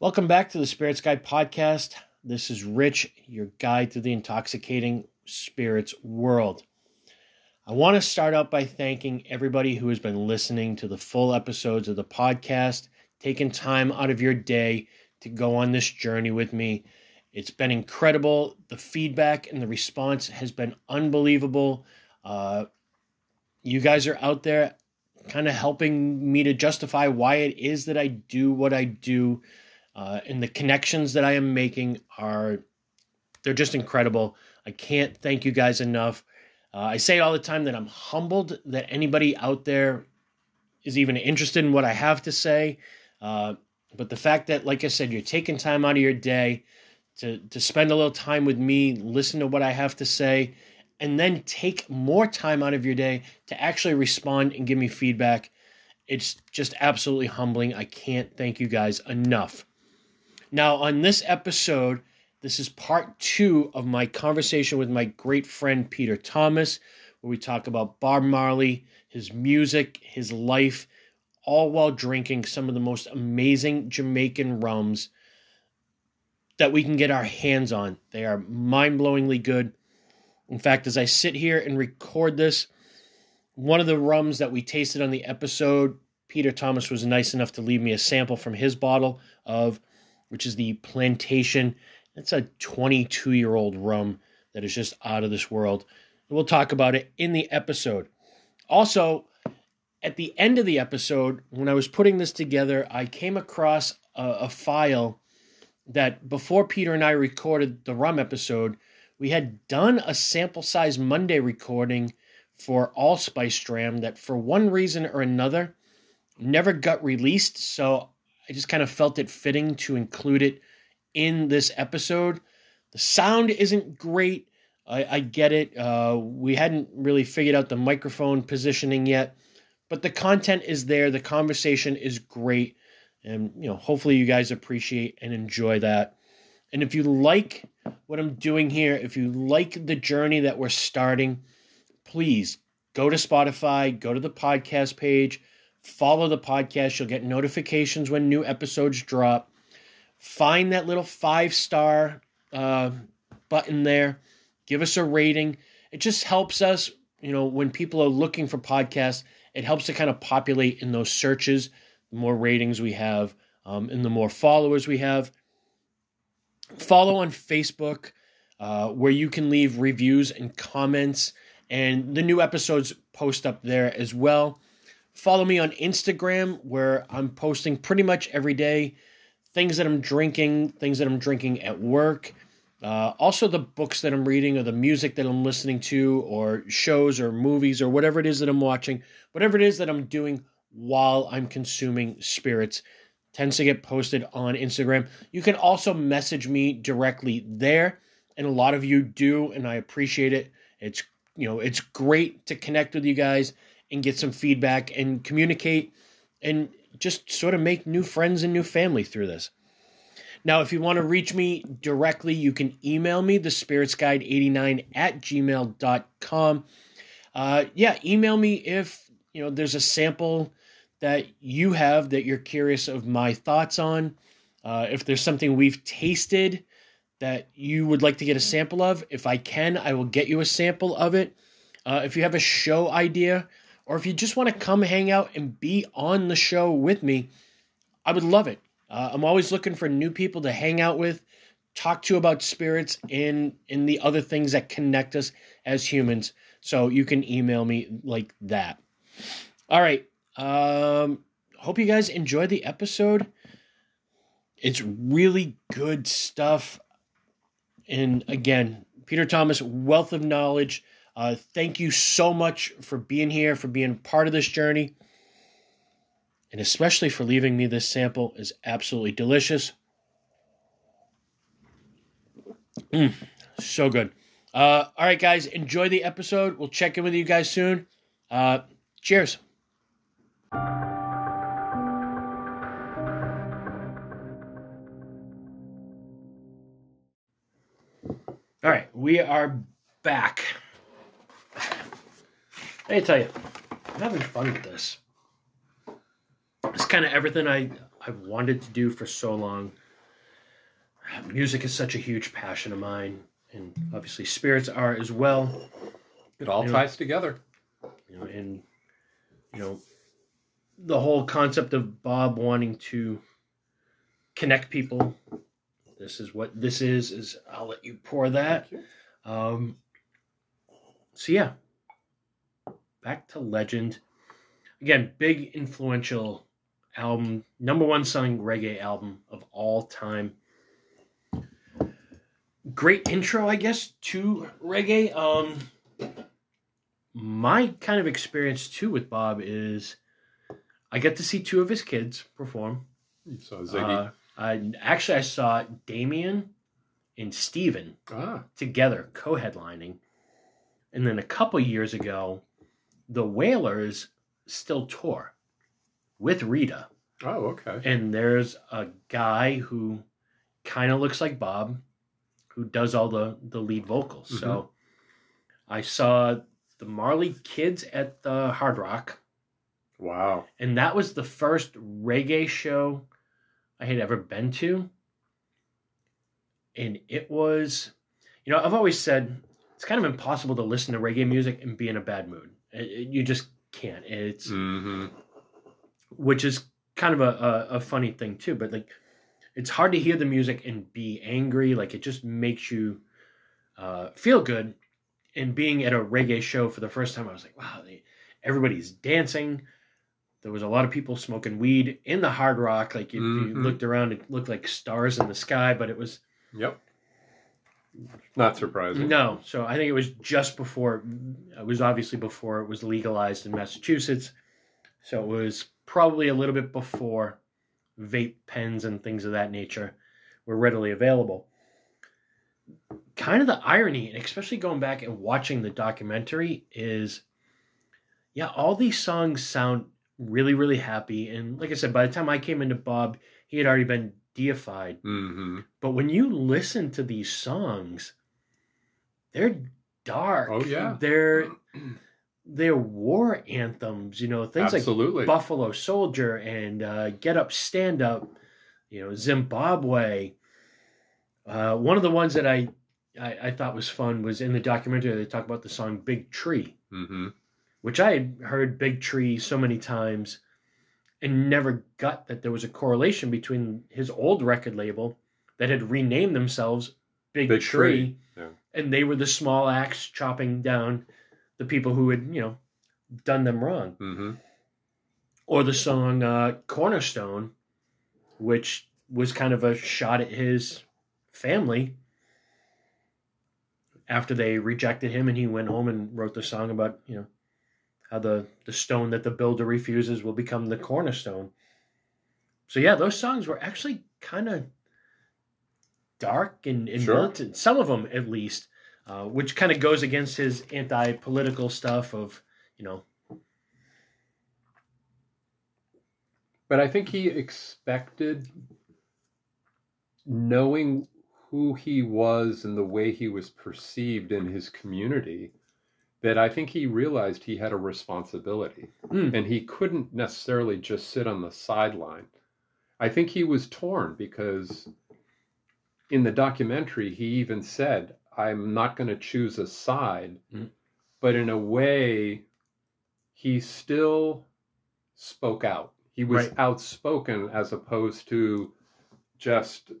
Welcome back to the Spirits Guide podcast. This is Rich, your guide through the intoxicating spirits world. I want to start out by thanking everybody who has been listening to the full episodes of the podcast, taking time out of your day to go on this journey with me. It's been incredible. The feedback and the response has been unbelievable. Uh, you guys are out there kind of helping me to justify why it is that I do what I do. Uh, and the connections that I am making are, they're just incredible. I can't thank you guys enough. Uh, I say all the time that I'm humbled that anybody out there is even interested in what I have to say. Uh, but the fact that, like I said, you're taking time out of your day to, to spend a little time with me, listen to what I have to say, and then take more time out of your day to actually respond and give me feedback. It's just absolutely humbling. I can't thank you guys enough. Now, on this episode, this is part two of my conversation with my great friend Peter Thomas, where we talk about Bob Marley, his music, his life, all while drinking some of the most amazing Jamaican rums that we can get our hands on. They are mind blowingly good. In fact, as I sit here and record this, one of the rums that we tasted on the episode, Peter Thomas was nice enough to leave me a sample from his bottle of, which is the Plantation. It's a 22 year old rum that is just out of this world. We'll talk about it in the episode. Also, at the end of the episode, when I was putting this together, I came across a, a file that before Peter and I recorded the rum episode, we had done a sample size Monday recording for Allspice Dram that for one reason or another never got released. So I just kind of felt it fitting to include it in this episode. The sound isn't great. I, I get it. Uh, we hadn't really figured out the microphone positioning yet, but the content is there. The conversation is great. And, you know, hopefully you guys appreciate and enjoy that. And if you like what I'm doing here, if you like the journey that we're starting, please go to Spotify, go to the podcast page, follow the podcast. You'll get notifications when new episodes drop. Find that little five star uh, button there. Give us a rating. It just helps us, you know, when people are looking for podcasts, it helps to kind of populate in those searches. The more ratings we have, um, and the more followers we have, follow on Facebook, uh, where you can leave reviews and comments, and the new episodes post up there as well. Follow me on Instagram, where I'm posting pretty much every day things that I'm drinking, things that I'm drinking at work. Uh, also, the books that I'm reading, or the music that I'm listening to, or shows, or movies, or whatever it is that I'm watching, whatever it is that I'm doing while I'm consuming spirits tends to get posted on Instagram. You can also message me directly there, and a lot of you do, and I appreciate it. It's you know it's great to connect with you guys and get some feedback and communicate and just sort of make new friends and new family through this. Now, if you want to reach me directly, you can email me, the spirits guide 89 at gmail.com. Uh, yeah, email me if you know there's a sample that you have that you're curious of my thoughts on. Uh, if there's something we've tasted that you would like to get a sample of, if I can, I will get you a sample of it. Uh, if you have a show idea, or if you just want to come hang out and be on the show with me, I would love it. Uh, I'm always looking for new people to hang out with, talk to about spirits and and the other things that connect us as humans. So you can email me like that. All right. Um, hope you guys enjoy the episode. It's really good stuff. And again, Peter Thomas, wealth of knowledge. Uh, thank you so much for being here, for being part of this journey, and especially for leaving me this sample is absolutely delicious. Mm, so good. Uh, all right, guys, enjoy the episode. We'll check in with you guys soon. Uh, cheers. All right, we are back. Let me tell you, I'm having fun with this. It's kind of everything I I've wanted to do for so long. music is such a huge passion of mine, and obviously spirits are as well. It all Yeah. ties together. You know, and you know, the whole concept of Bob wanting to connect people. This is what this is. Is I'll let you pour that. You. Um, so yeah, back to Legend. Again, big influential album, number one selling reggae album of all time. Great intro, I guess, to reggae. Um, my kind of experience too with Bob is I get to see two of his kids perform. You saw Ziggy. Uh, I actually I saw Damian and Stephen ah, together co-headlining and then a couple years ago the Wailers still tour with rita oh, okay. and there's a guy who kind of looks like bob who does all the the lead vocals so mm-hmm. i saw the marley kids at the hard rock Wow. and that was the first reggae show I had ever been to. And it was, you know, I've always said it's kind of impossible to listen to reggae music and be in a bad mood. You just can't. It's hmm which is kind of a, a, a funny thing too. But like, it's hard to hear the music and be angry. Like it just makes you uh, feel good. And being at a reggae show for the first time, I was like, wow, they, everybody's dancing. There was a lot of people smoking weed in the hard rock. Like if you Mhm. looked around, it looked like stars in the sky, but it was Yep. Not surprising. no. So I think it was just before. It was obviously before it was legalized in Massachusetts. So it was probably a little bit before vape pens and things of that nature were readily available. Kind of the irony, and especially going back and watching the documentary, is yeah, all these songs sound really, really happy. And like I said, by the time I came into Bob, he had already been deified. hmm But when you listen to these songs, they're dark. Oh, yeah. They're they're war anthems, you know, things Absolutely. like Buffalo Soldier and uh, Get Up Stand Up, you know, Zimbabwe. Uh, one of the ones that I, I I thought was fun was in the documentary they talk about the song Big Tree, hmm which I had heard Big Tree so many times and never got that there was a correlation between his old record label that had renamed themselves Big, Big Tree, Tree, yeah. and they were the small axe chopping down the people who had, you know, done them wrong. hmm Or the song uh, Cornerstone, which was kind of a shot at his family after they rejected him and he went home and wrote the song about, you know, how the, the stone that the builder refuses will become the cornerstone. So yeah, those songs were actually kind of dark and, and Sure. militant. Some of them, at least, uh, which kind of goes against his anti-political stuff of, you know, But I think he expected, knowing who he was and the way he was perceived in his community, that I think he realized he had a responsibility. Mm. And he couldn't necessarily just sit on the sideline. I think he was torn because in the documentary, he even said, I'm not going to choose a side. Mm. But in a way, he still spoke out. He was Right. outspoken as opposed to just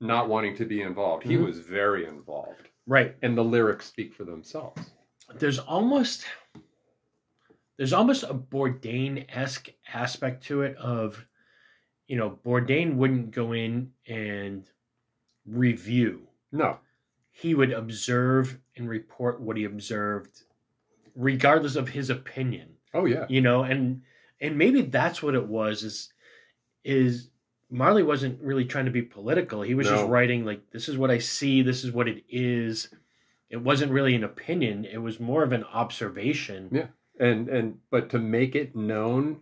not wanting to be involved. He Mhm. was very involved. right. And the lyrics speak for themselves. There's almost there's almost a Bourdain esque aspect to it of you know Bourdain wouldn't go in and review. No. he would observe and report what he observed regardless of his opinion. Oh, yeah. you know and and maybe that's what it was is is Marley wasn't really trying to be political. He was just writing like this is what I see. This is what it is it wasn't really an opinion it was more of an observation Yeah. and and but to make it known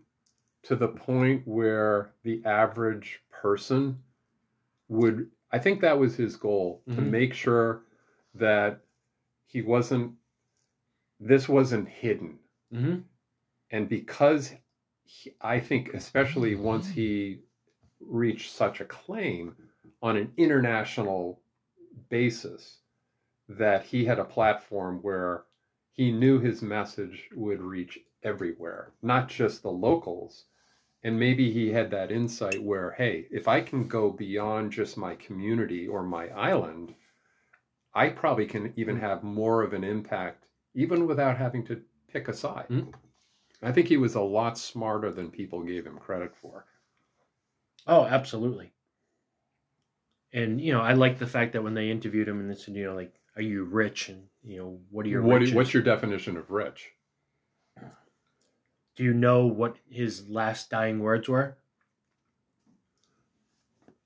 to the point where the average person would i think that was his goal to Mhm. make sure that he wasn't this wasn't hidden hmm and because he, i think especially once he reached such a claim on an international basis that he had a platform where he knew his message would reach everywhere, not just the locals. And maybe he had that insight where, hey, if I can go beyond just my community or my island, I probably can even have more of an impact, even without having to pick a side. Mm. I think he was a lot smarter than people gave him credit for. Oh, absolutely. And you know, I like the fact that when they interviewed him and they said, you know, like, are you rich? And you know, what are your What, riches? what's your definition of rich? Do you know what his last dying words were?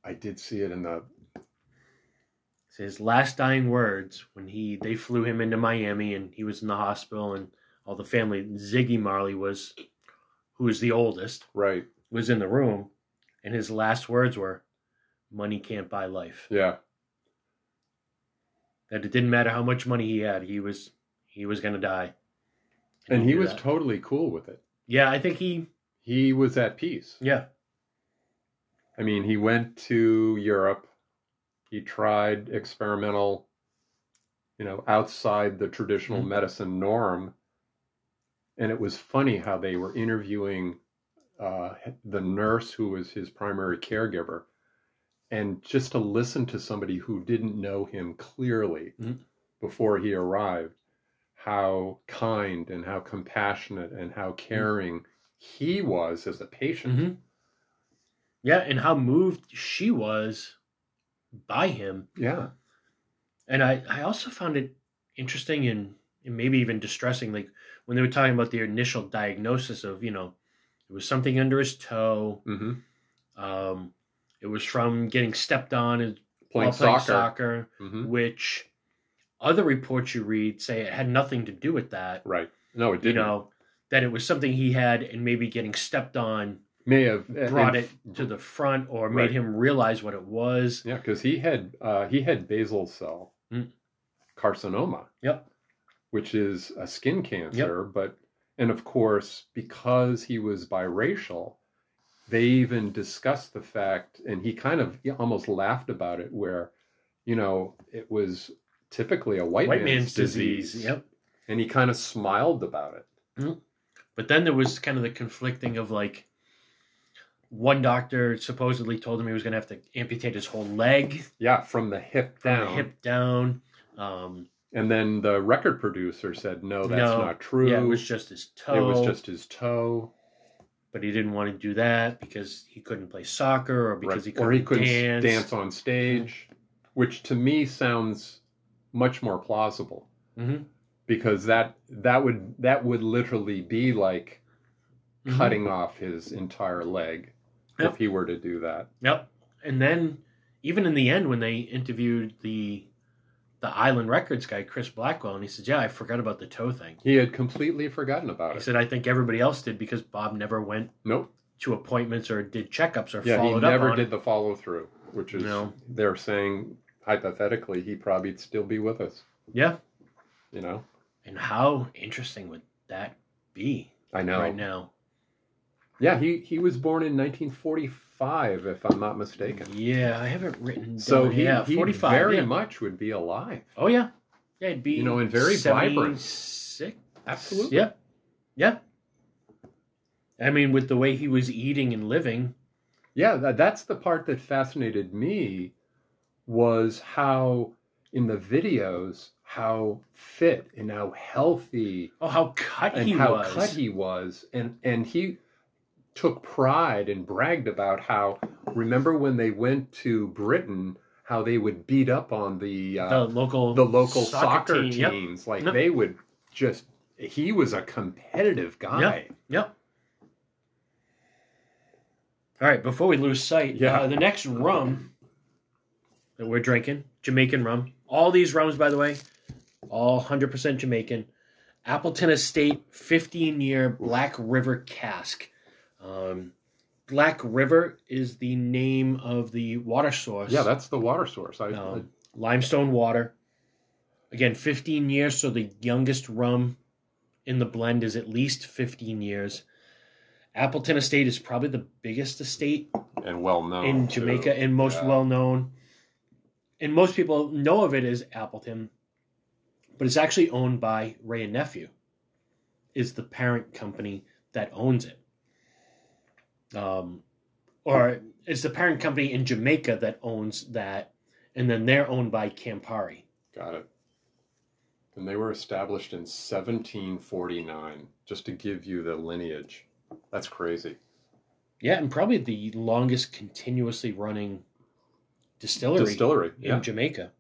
I did see it in the So his last dying words when he they flew him into Miami and he was in the hospital and all the family Ziggy Marley was who was the oldest right. was in the room and his last words were money can't buy life. Yeah. That it didn't matter how much money he had, he was he was going to die. And he was that. totally cool with it. Yeah, I think he He was at peace. yeah. I mean, he went to Europe. He tried experimental, you know, outside the traditional Mhm. medicine norm. And it was funny how they were interviewing uh, the nurse who was his primary caregiver. And just to listen to somebody who didn't know him clearly Mhm. before he arrived, how kind and how compassionate and how caring he was as a patient. Mhm. Yeah, and how moved she was by him. Yeah. And I, I also found it interesting and, and maybe even distressing, like when they were talking about their initial diagnosis of, you know, it was something under his toe. hmm Um, it was from getting stepped on and Playing while playing soccer. soccer, hmm which other reports you read say it had nothing to do with that. Right. No, it didn't. You know, that it was something he had and maybe getting stepped on May have brought and- it to the front or Right. made him realize what it was. Yeah, because he had uh, he had basal cell Mm. carcinoma. Yep. Which is a skin cancer, but and of course because he was biracial, they even discussed the fact, and he kind of almost laughed about it, where you know it was typically a white, White man's, man's disease. Yep. and he kind of smiled about it. But then there was kind of the conflicting of like one doctor supposedly told him he was going to have to amputate his whole leg Yeah, from the hip from down. the hip down. Um, And then the record producer said, "No, that's No. not true. yeah, it was just his toe. It was just his toe, but he didn't want to do that because he couldn't play soccer or because right? he couldn't, or he couldn't dance. dance. on stage, which to me sounds much more plausible Mhm. because that that would that would literally be like Mhm. cutting off his entire leg Yep. if he were to do that. Yep. And then even in the end, when they interviewed the the Island Records guy, Chris Blackwell, and he said, "Yeah, I forgot about the toe thing." He had completely forgotten about He it. He said, "I think everybody else did because Bob never went Nope. to appointments or did checkups or Yeah, he followed up never on did it." the follow through, which is No. they're saying hypothetically he probably'd still be with us. Yeah. You know, And how interesting would that be I know. right now? Yeah, he he was born in 1945, if I'm not mistaken. Yeah, I haven't written. So down- he, yeah, he forty-five. very yeah. much would be alive. Oh yeah, yeah, it'd be You know, and very vibrant. Sick. Absolutely. Yeah, yeah. I mean, with the way he was eating and living, Yeah, that, that's the part that fascinated me was how in the videos how fit and how healthy oh, how cut and he how was. cut he was and and he took pride and bragged about how remember when they went to Britain how they would beat up on the uh, the local, the local soccer, team. Yep. teams like Yep. they would just he was a competitive guy Yep. All right, before we lose sight, Yeah. uh, the next rum that we're drinking, Jamaican rum. All these rums, by the way, all 100% Jamaican. Appleton Estate 15 year Black River cask. Um, Black River is the name of the water source. yeah that's the water source I, Um, limestone water. Again, 15 years, so the youngest rum in the blend is at least 15 years. Appleton Estate is probably the biggest estate and well known in too. Jamaica and most Yeah. well known. and most people know of it as Appleton, but it's actually owned by Wray and Nephew. Is the parent company that owns it, um, or it's the parent company in Jamaica that owns that, and then they're owned by Campari. Got it. And they were established in 1749, just to give you the lineage. That's crazy. Yeah, and probably the longest continuously running distillery, Distillery. in Yeah. Jamaica.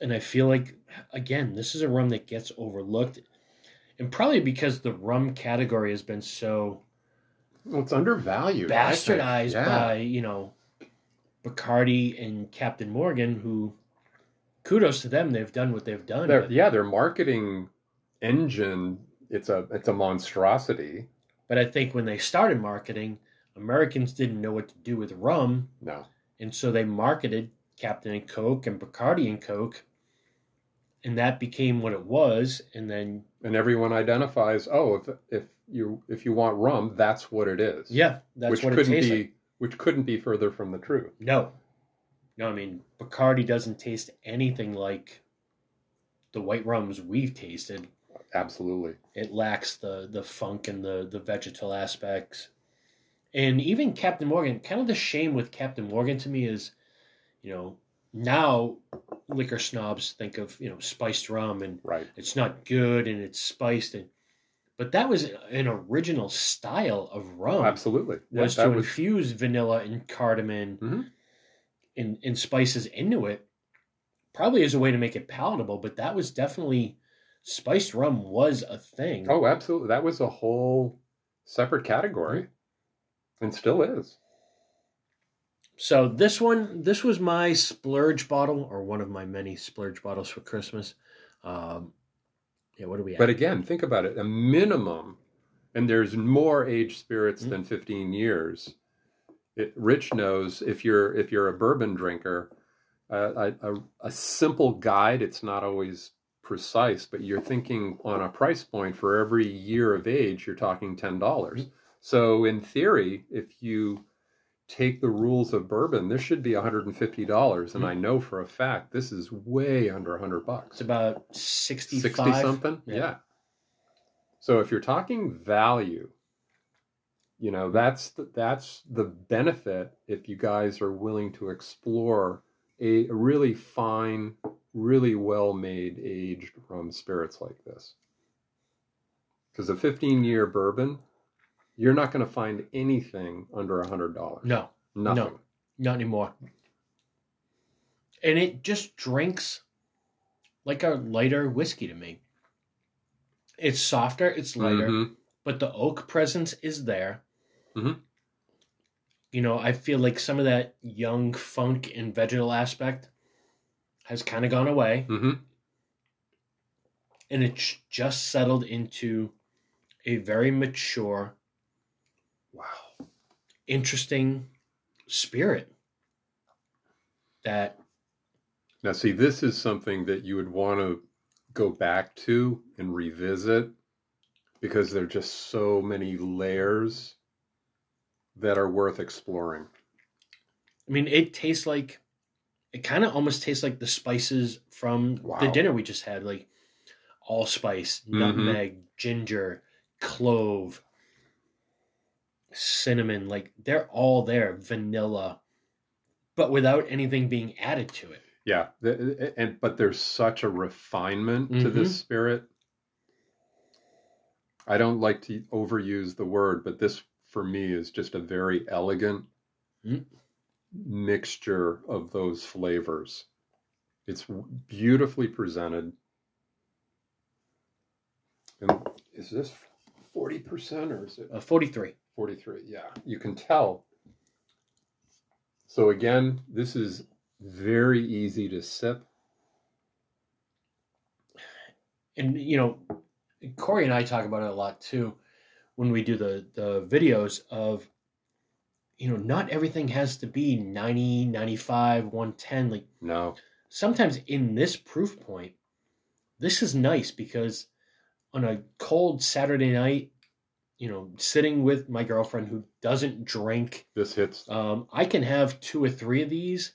And I feel like, again, this is a rum that gets overlooked. And probably because the rum category has been so Well, it's undervalued. Bastardized Yeah. by, you know, Bacardi and Captain Morgan, who kudos to them, they've done what they've done. Their, but, yeah, their marketing engine, it's a it's a monstrosity. but I think when they started marketing, Americans didn't know what to do with rum. No. And so they marketed Captain and Coke and Bacardi and Coke. And that became what it was. And then, And everyone identifies, oh, if if you if you want rum, that's what it is. yeah, that's which what it couldn't tastes be like. which couldn't be further from the truth. No. No, I mean, Bacardi doesn't taste anything like the white rums we've tasted. Absolutely. It lacks the, the funk and the, the vegetal aspects. And even Captain Morgan, kind of the shame with Captain Morgan to me is, you know, now liquor snobs think of, you know, spiced rum and Right. it's not good and it's spiced and but that was an original style of rum Absolutely. Was that to was infuse vanilla and cardamom Mhm. and, and spices into it probably as a way to make it palatable but that was definitely spiced rum was a thing Oh, absolutely. That was a whole separate category. And still is. so this one this was my splurge bottle or one of my many splurge bottles for christmas um yeah what do we have But again, think about it. A minimum, and there's more aged spirits Mhm. than 15 years. It, Rich knows if you're if you're a bourbon drinker, uh, a, a, a simple guide. It's not always precise, but you're thinking on a price point for every year of age. You're talking ten dollars. So in theory, if you take the rules of bourbon, this should be 150 dollars, and Mhm. I know for a fact this is way under 100 bucks. it's about 65 60 something Yeah. yeah. so if you're talking value you know that's the, that's the benefit if you guys are willing to explore a, a really fine really well made aged rum spirits like this because a 15 year bourbon you're not going to find anything under a hundred dollars no nothing no. not anymore. And it just drinks like a lighter whiskey to me. It's softer, it's lighter, Mhm. but the oak presence is there. Mhm. You know, I feel like some of that young funk and vegetal aspect has kind of gone away, Mhm. and it's just settled into a very mature, wow interesting spirit that Now, see, this is something that you would want to go back to and revisit because there are just so many layers that are worth exploring. I mean, it tastes like it kind of almost tastes like the spices from the dinner we just had, like allspice, Mhm. nutmeg, ginger, clove, cinnamon. Like they're all there, vanilla, but without anything being added to it. Yeah, and but there's such a refinement to Mhm. this spirit. I don't like to overuse the word, but this for me is just a very elegant Mm. mixture of those flavors. It's beautifully presented. And is this 40% or is it Uh, Forty-three. 43? Yeah, you can tell. So again, this is very easy to sip. and you know corey and i talk about it a lot too when we do the the videos of you know not everything has to be 90 95 110 like No. sometimes in this proof point this is nice because on a cold saturday night you know sitting with my girlfriend who doesn't drink This hits um, i can have two or three of these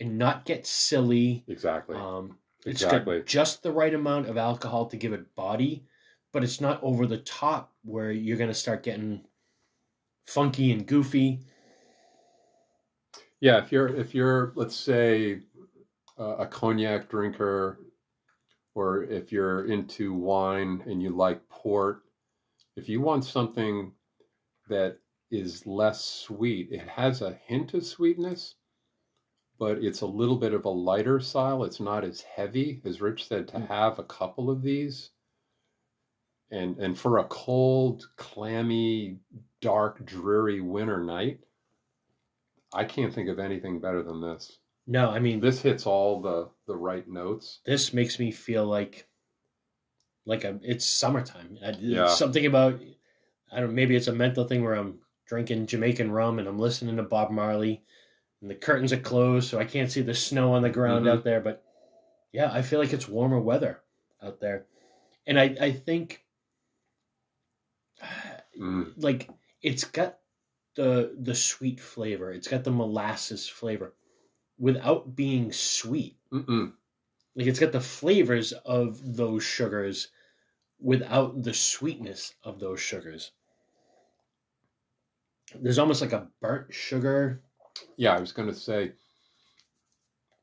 and not get silly. Exactly. Um, it's Exactly. got just the right amount of alcohol to give it body, but it's not over the top where you're going to start getting funky and goofy. Yeah, if you're if you're let's say uh, a cognac drinker, or if you're into wine and you like port, if you want something that is less sweet, it has a hint of sweetness, but it's a little bit of a lighter style. It's not as heavy, as Rich said, to Mm. have a couple of these. And and for a cold, clammy, dark, dreary winter night, I can't think of anything better than this. No, I mean This hits all the the right notes. this makes me feel like like a, it's summertime. I, Yeah. Something about I don't know, maybe it's a mental thing where I'm drinking Jamaican rum and I'm listening to Bob Marley and the curtains are closed so I can't see the snow on the ground Mhm. out there but yeah, I feel like it's warmer weather out there. And I I think Mm, like it's got the the sweet flavor. It's got the molasses flavor without being sweet. mm-mm. Like it's got the flavors of those sugars without the sweetness of those sugars. There's almost like a burnt sugar, Yeah, I was going to say,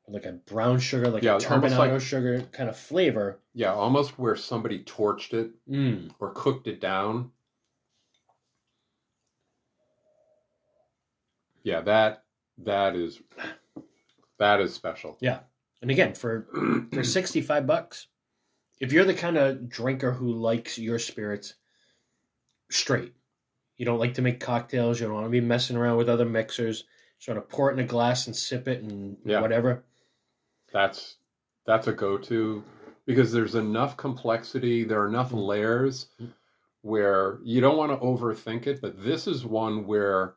like a brown sugar, like Yeah, a turbinado like- sugar kind of flavor. yeah, almost where somebody torched it Mm. or cooked it down. Yeah, that that is that is special. And again, for for 65 bucks, if you're the kind of drinker who likes your spirits straight, you don't like to make cocktails, you don't want to be messing around with other mixers, sort of pour it in a glass and sip it and Yeah. whatever. That's that's a go-to because there's enough complexity, there are enough Mm. layers where you don't want to overthink it, but this is one where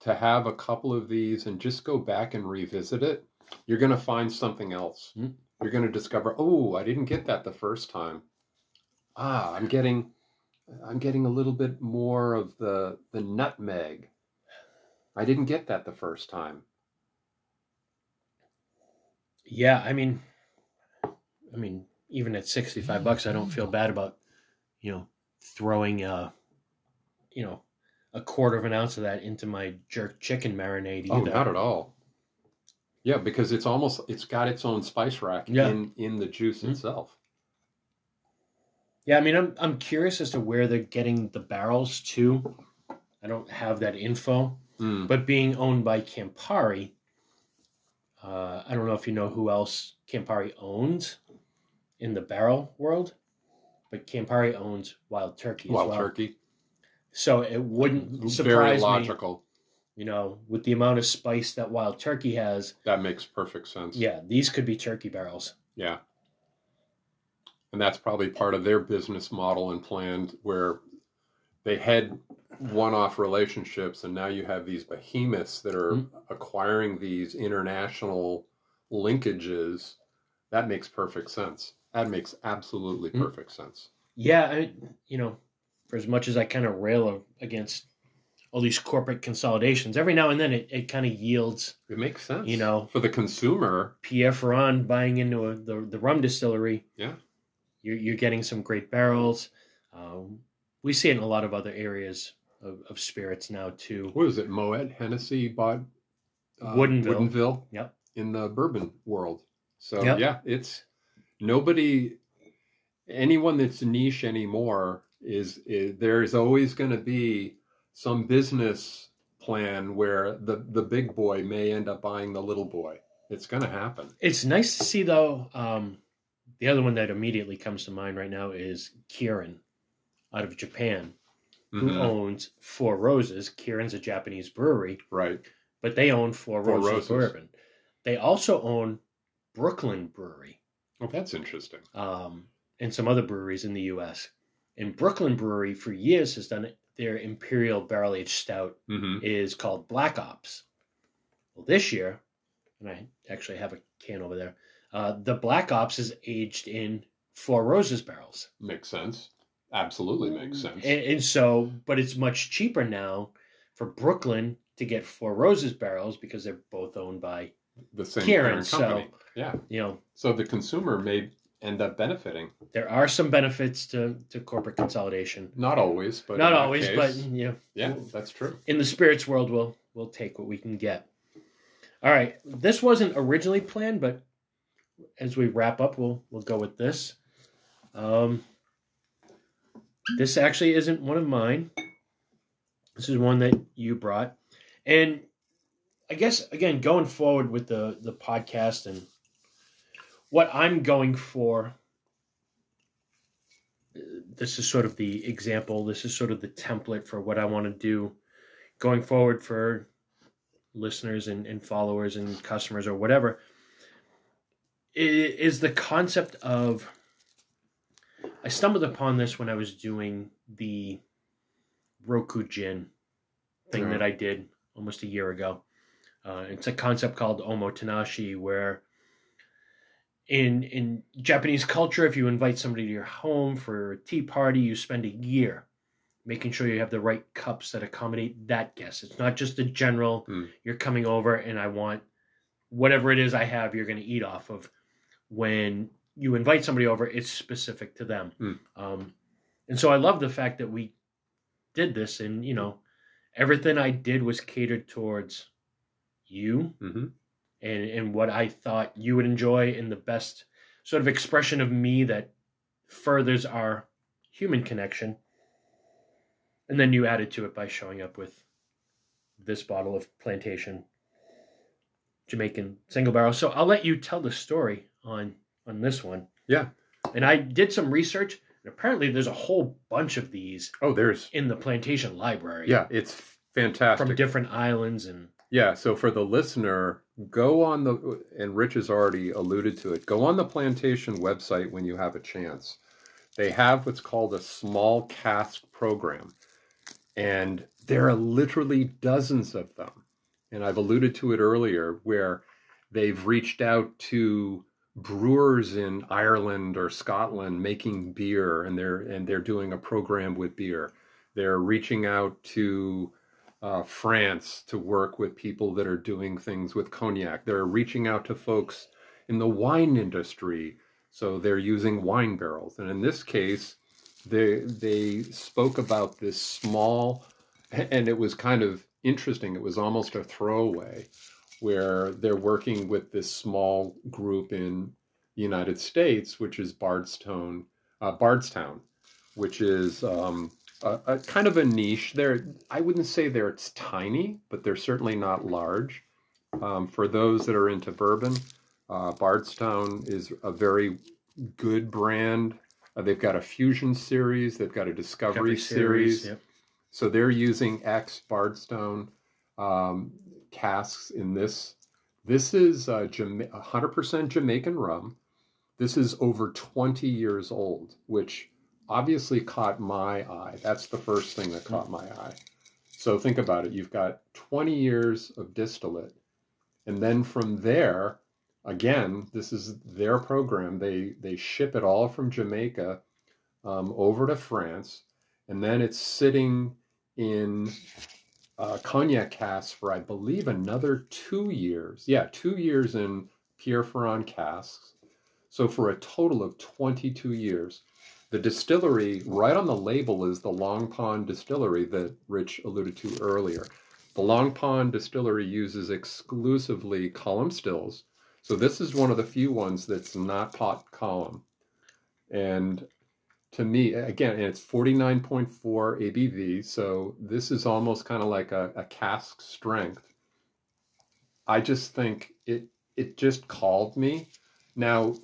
to have a couple of these and just go back and revisit it, you're going to find something else. Mm. You're going to discover, "Oh, I didn't get that the first time." Ah, I'm getting I'm getting a little bit more of the the nutmeg. I didn't get that the first time. Yeah, I mean, I mean, even at sixty-five bucks, I don't feel bad about, you know, throwing uh, you know, a quarter of an ounce of that into my jerk chicken marinade. Oh, either. not at all. Yeah, because it's almost it's got its own spice rack Yeah. in in the juice Mhm. itself. Yeah, I mean, I'm I'm curious as to where they're getting the barrels to. I don't have that info, Mm. but being owned by Campari, uh, I don't know if you know who else Campari owns in the barrel world, but Campari owns Wild Turkey as Wild well. turkey, So it wouldn't very surprise me, logical. You know, with the amount of spice that Wild Turkey has. That makes perfect sense. Yeah, these could be turkey barrels. yeah, and that's probably part of their business model and plan, where they had one-off relationships, and now you have these behemoths that are Mm. acquiring these international linkages. That makes perfect sense. That makes absolutely Mm. perfect sense. Yeah, I, you know, for as much as I kind of rail against all these corporate consolidations, every now and then it, it kind of yields It makes sense. You know. for the consumer, Pierre Ferrand buying into a, the the rum distillery. Yeah. you're you're getting some great barrels. Um, we see it in a lot of other areas of, of spirits now too. what is it? Moet Hennessy bought uh, Woodinville. Woodinville Yep. in the bourbon world. So Yep. yeah, it's nobody, anyone that's niche anymore is, is there's always going to be some business plan where the the big boy may end up buying the little boy. It's going to happen. It's nice to see though. Um, the other one that immediately comes to mind right now is Kirin, out of Japan, who Mhm. owns Four Roses. Kirin's a Japanese brewery. Right. but they own Four, Four Roses, Roses. Bourbon. They also own Brooklyn Brewery Oh, that's interesting. um, and some other breweries in the U.S. And Brooklyn Brewery for years has done it. Their Imperial Barrel Aged Stout hmm is called Black Ops. Well, this year, and I actually have a can over there. Uh, the Black Ops is aged in Four Roses barrels, Makes sense. Absolutely makes sense. and, and so, but it's much cheaper now for Brooklyn to get Four Roses barrels because they're both owned by the same Kirin, parent so- company. yeah. You know, So the consumer may end up benefiting. there are some benefits to, to corporate consolidation. Not always, but Not always, case, but you know, yeah, that's true. in the spirits world, we'll we'll take what we can get. All right, this wasn't originally planned, but as we wrap up, we'll we'll go with this. Um, this actually isn't one of mine. This is one that you brought, and I guess again going forward with the the podcast and what I'm going for. This is sort of the example. This is sort of the template for what I want to do going forward for listeners and, and followers and customers or whatever is the concept of I stumbled upon this when I was doing the Roku Gin thing that I did almost a year ago. Uh, it's a concept called omotenashi where in in Japanese culture, if you invite somebody to your home for a tea party, you spend a year making sure you have the right cups that accommodate that guest. It's not just a general, Mm. you're coming over and I want whatever it is I have you're going to eat off of. When you invite somebody over, it's specific to them. Mm. Um, and so I love the fact that we did this and, you know, everything I did was catered towards you hmm and, and what I thought you would enjoy and the best sort of expression of me that furthers our human connection. And then you added to it by showing up with this bottle of plantation Jamaican single barrel. So I'll let you tell the story on on this one. Yeah. And I did some research and apparently there's a whole bunch of these Oh, there's in the plantation library. yeah, it's fantastic. From different islands and Yeah, so for the listener, go on the and Rich has already alluded to it. Go on the plantation website when you have a chance. They have what's called a small cask program. And there are literally dozens of them. And I've alluded to it earlier where they've reached out to brewers in Ireland or Scotland making beer and they're and they're doing a program with beer. They're reaching out to uh, France to work with people that are doing things with cognac. They're reaching out to folks in the wine industry, so they're using wine barrels. And in this case, they they spoke about this small, and it was kind of interesting. It was almost a throwaway, where they're working with this small group in the United States, which is Bardstown, uh, Bardstown, which is um, a, a kind of a niche. They're I wouldn't say they're it's tiny, but they're certainly not large. Um, for those that are into bourbon, uh, Bardstown is a very good brand. Uh, they've got a fusion series. They've got a discovery, series. Yep. So they're using X Bardstown um, casks in this. This is uh, Jama- 100% Jamaican rum. This is over 20 years old, which obviously caught my eye. That's the first thing that caught my eye. So think about it. You've got 20 years of distillate. And then from there, again, this is their program. They, they ship it all from Jamaica um, over to France. And then it's sitting in uh, cognac casks for, I believe, another two years. Yeah, two years in Pierre Ferrand casks. So for a total of 22 years. The distillery, right on the label, is the Long Pond Distillery that Rich alluded to earlier. The Long Pond Distillery uses exclusively column stills. So this is one of the few ones that's not pot column. And to me, again, it's 49.4 ABV. So this is almost kind of like a, a cask strength. I just think it it just called me. Now,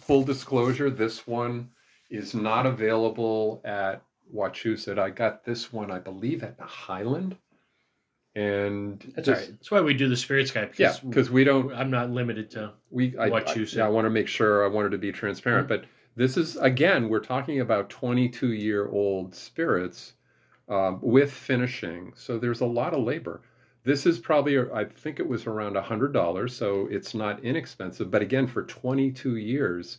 full disclosure, this one is not available at Wachusett. I got this one, I believe, at the Highland. And That's this- all right. That's why we do the Spirits Guide. Yeah, because we don't I'm not limited to. we I, I, yeah, I want to make sure I wanted to be transparent, but this is again we're talking about 22 year old spirits um, with finishing, so there's a lot of labor. This is probably I think it was around a hundred dollars, so it's not inexpensive. But again, for 22 years,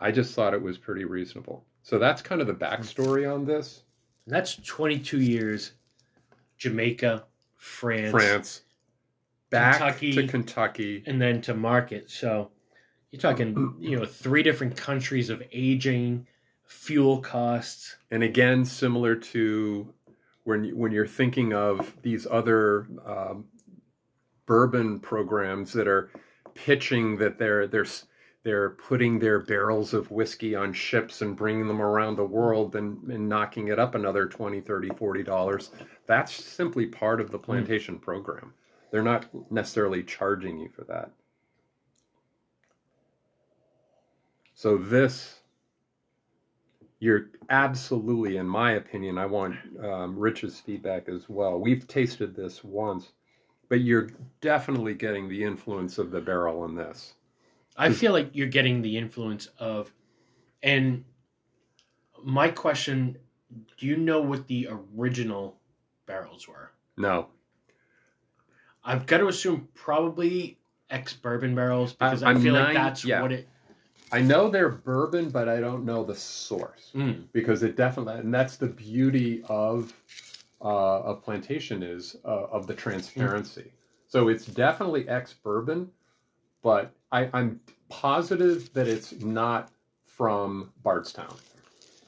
I just thought it was pretty reasonable. So that's kind of the backstory on this. That's 22 years. Jamaica, France, France, back Kentucky. to Kentucky. and then to market. So you're talking, you know, three different countries of aging, fuel costs. And again, similar to when you, when you're thinking of these other um, bourbon programs that are pitching that they're they're s- they're putting their barrels of whiskey on ships and bringing them around the world and, and knocking it up another 20 30 40 dollars. That's simply part of the plantation program. They're not necessarily charging you for that. So this you're absolutely in my opinion i want um, rich's feedback as well. We've tasted this once but you're definitely getting the influence of the barrel in this I feel like you're getting the influence of, and my question: Do you know what the original barrels were? no I've got to assume probably ex bourbon barrels because i I'm feel like that's yeah. what it. I know they're bourbon, but I don't know the source Mm, because it definitely, and that's the beauty of uh, of plantation is uh, of the transparency. So it's definitely ex bourbon, but I, I'm positive that it's not from Bardstown.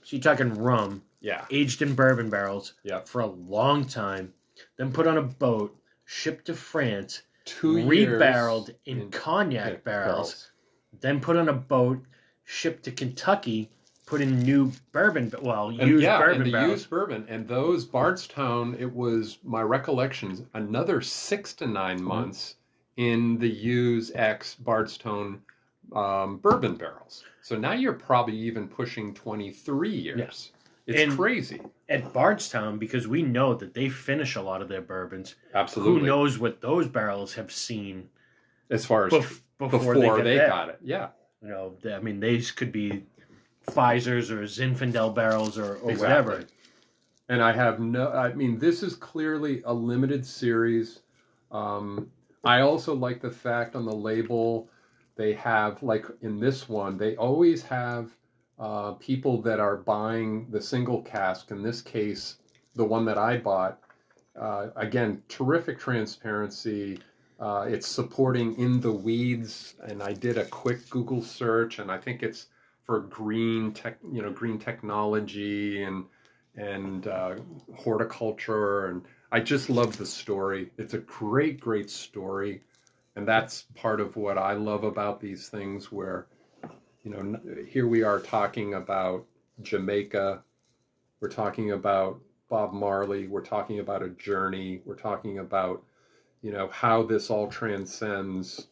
so you're talking rum Yeah, aged in bourbon barrels yeah, for a long time, then put on a boat, shipped to France, two years rebarreled in, in- cognac barrels, then put on a boat, shipped to Kentucky, put in new bourbon, well, And used yeah, bourbon and the barrels. used bourbon, and those Bardstown. It was my recollections another six to 9 Mm-hmm. months in the use X Bardstown um, bourbon barrels. So now you're probably even pushing twenty three years. It's And- crazy. At Bardstown, because we know that they finish a lot of their bourbons. Absolutely. Who knows what those barrels have seen As far as bef- before, before, they, they, got it, yeah, You know, I mean, these could be Pfizer's or Zinfandel barrels or, or Exactly. whatever. And I have no. I mean, this is clearly a limited series. Um, I also like the fact on the label they have, like in this one, they always have uh, people that are buying the single cask. In this case, the one that I bought. Uh, again, terrific transparency. Uh, it's supporting in the weeds, and I did a quick Google search, and I think it's for green tech, you know, green technology and and uh, horticulture, and I just love the story. It's a great, great story, and that's part of what I love about these things. Where, you know, here we are talking about Jamaica, we're talking about Bob Marley, we're talking about a journey, we're talking about, you know, how this all transcends,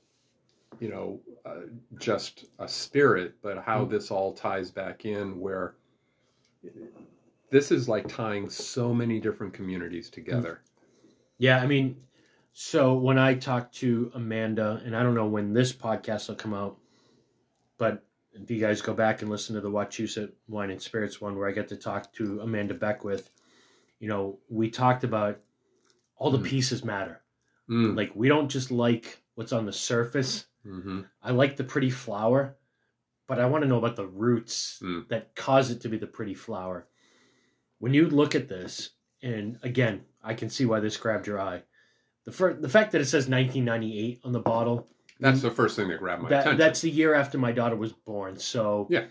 you know, uh, just a spirit, but how Mm. this all ties back in where this is like tying so many different communities together. Yeah, I mean, so when I talked to Amanda, and I don't know when this podcast will come out, but if you guys go back and listen to the Wachusett Wine and Spirits one where I get to talk to Amanda Beckwith, you know, we talked about all the Mm. pieces matter. Mm. Like, we don't just like what's on the surface. hmm I like the pretty flower, but I want to know about the roots Mm. that cause it to be the pretty flower. When you look at this, and again, I can see why this grabbed your eye. The fir- the fact that it says 1998 on the bottle, That's the first thing that grabbed my that, attention. that's the year after my daughter was born. So Yeah.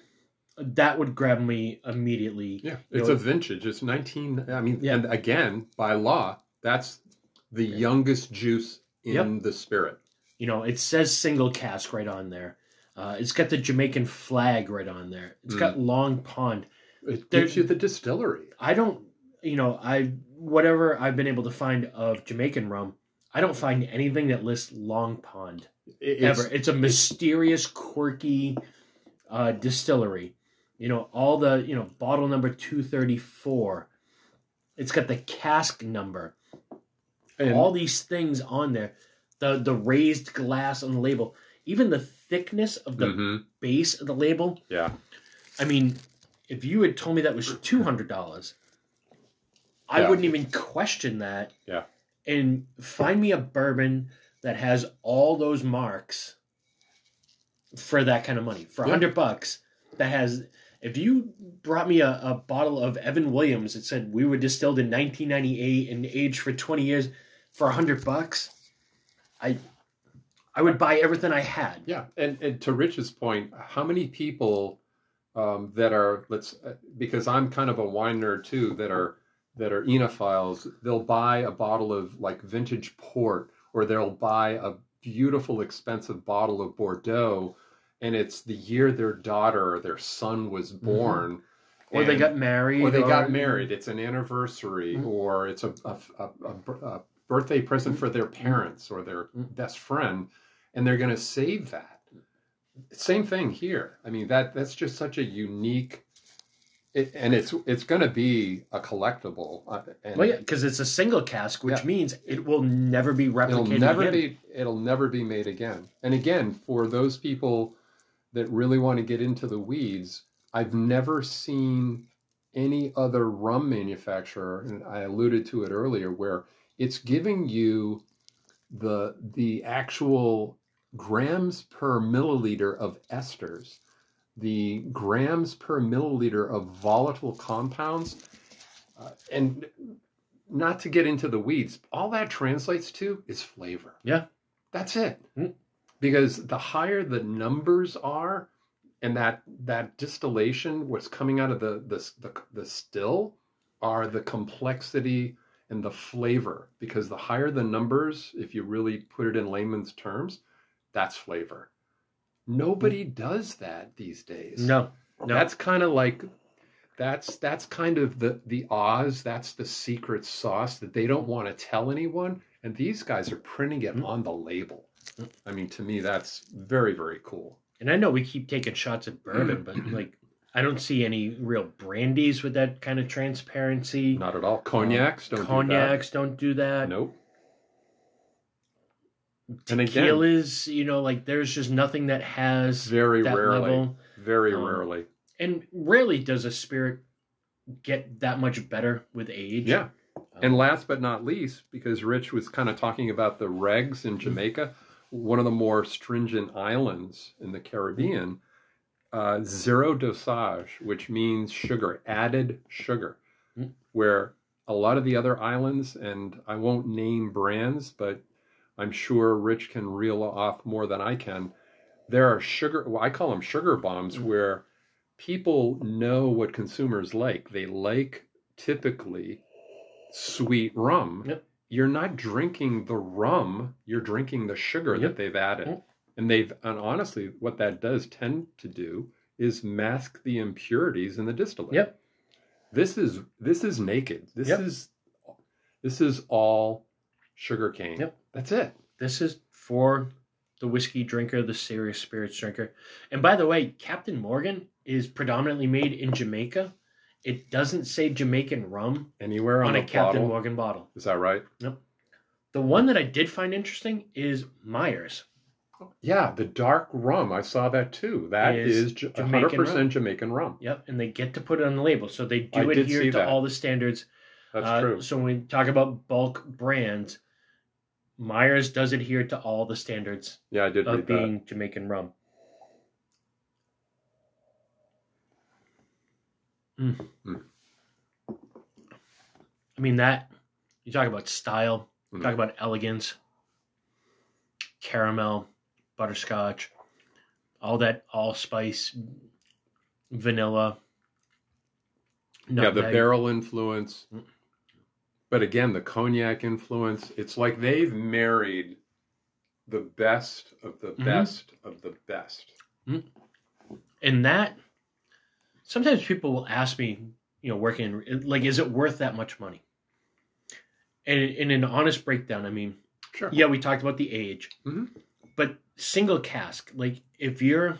that would grab me immediately. Yeah, it's know, a vintage. It's 19. I mean, Yeah. and again, by law, that's the youngest juice in the spirit. You know, it says single cask right on there. Uh, it's got the Jamaican flag right on there. It's Mm. got Long Pond. It gives you the distillery. I don't, you know, I whatever I've been able to find of Jamaican rum, I don't find anything that lists Long Pond It- ever. It's, It's a mysterious, quirky uh, distillery. You know, all the you know bottle number two thirty four. It's got the cask number. and, all these things on there. The the raised glass on the label, even the thickness of the Mhm, base of the label. yeah, I mean, if you had told me that was two hundred dollars, I Yeah. wouldn't even question that. Yeah. And find me a bourbon that has all those marks for that kind of money. For a Yeah. hundred bucks, that has if you brought me a, a bottle of Evan Williams that said we were distilled in nineteen ninety eight and aged for twenty years for a hundred bucks, I I would buy everything I had. Yeah, and, and to Rich's point, how many people um, that are let's uh, because I'm kind of a wine nerd too that are that are enophiles, they'll buy a bottle of like vintage port or they'll buy a beautiful expensive bottle of Bordeaux and it's the year their daughter or their son was Mm-hmm. born. Or they got married. or they got married. It's an anniversary, Mhm. or it's a, a, a, a bir- a birthday present for their parents or their Mhm. best friend, and they're going to save that. Same thing here. I mean that that's just such a unique, it, and it's it's going to be a collectible. Uh, and Well, yeah, because it's a single cask, which Yeah. means it will never be replicated. it'll never again. be it'll never be made again. And again, for those people that really want to get into the weeds, I've never seen any other rum manufacturer, and I alluded to it earlier, where it's giving you the the actual grams per milliliter of esters, the grams per milliliter of volatile compounds, uh, and not to get into the weeds, all that translates to is flavor. Yeah. That's it. Mm. Because the higher the numbers are, and that that distillation, what's coming out of the the the, the still, are the complexity and the flavor. Because the higher the numbers, if you really put it in layman's terms, that's flavor. Nobody does that these days. No, no. That's kind of like that's that's kind of the the Oz. That's the secret sauce that they don't want to tell anyone, and these guys are printing it Mm. on the label. Mm. I mean, to me, that's very very cool. and I know we keep taking shots at bourbon, but like I don't see any real brandies with that kind of transparency. Not at all. Cognacs don't do that. Cognacs don't do that. Nope. And again, Tequilas, you know, like there's just nothing that has very that rarely, level. very Um, rarely. And rarely does a spirit get that much better with age. Yeah. Um, And last but not least, because Rich was kind of talking about the regs in Jamaica, one of the more stringent islands in the Caribbean, uh, zero dosage, which means sugar, added sugar, Mm. where a lot of the other islands, and I won't name brands, but I'm sure Rich can reel off more than I can. There are sugar, well, I call them sugar bombs, Mm. where people know what consumers like. They like typically sweet rum. Yep. You're not drinking the rum, you're drinking the sugar Yep. that they've added. Yep. And they've and honestly, what that does tend to do is mask the impurities in the distillate. Yep. This is this is naked. This is this is all sugar cane. Yep. That's it. This is for the whiskey drinker, the serious spirits drinker. And by the way, Captain Morgan is predominantly made in Jamaica. It doesn't say Jamaican rum Anywhere on, on, a Captain bottle. Morgan bottle. Is that right? Nope. The one that I did find interesting is Myers. Yeah, the dark rum. I saw that too. That Is is, Jamaican 100% rum. Jamaican rum. Yep, and they get to put it on the label, so they do I adhere to that. all the standards. That's Uh, true. So when we talk about bulk brands, Myers does adhere to all the standards Yeah, I did of being Jamaican rum. Mm. Mm. I mean that you talk about style, Mhm. talk about elegance, caramel, butterscotch, all that allspice, vanilla. that. Yeah, the nutmeg. barrel influence. But again, the cognac influence. It's like they've married the best of the Mhm. best of the best. and that sometimes people will ask me you know working like is it worth that much money and in an honest breakdown i mean Sure. yeah we talked about the age Mhm. but single cask like if you're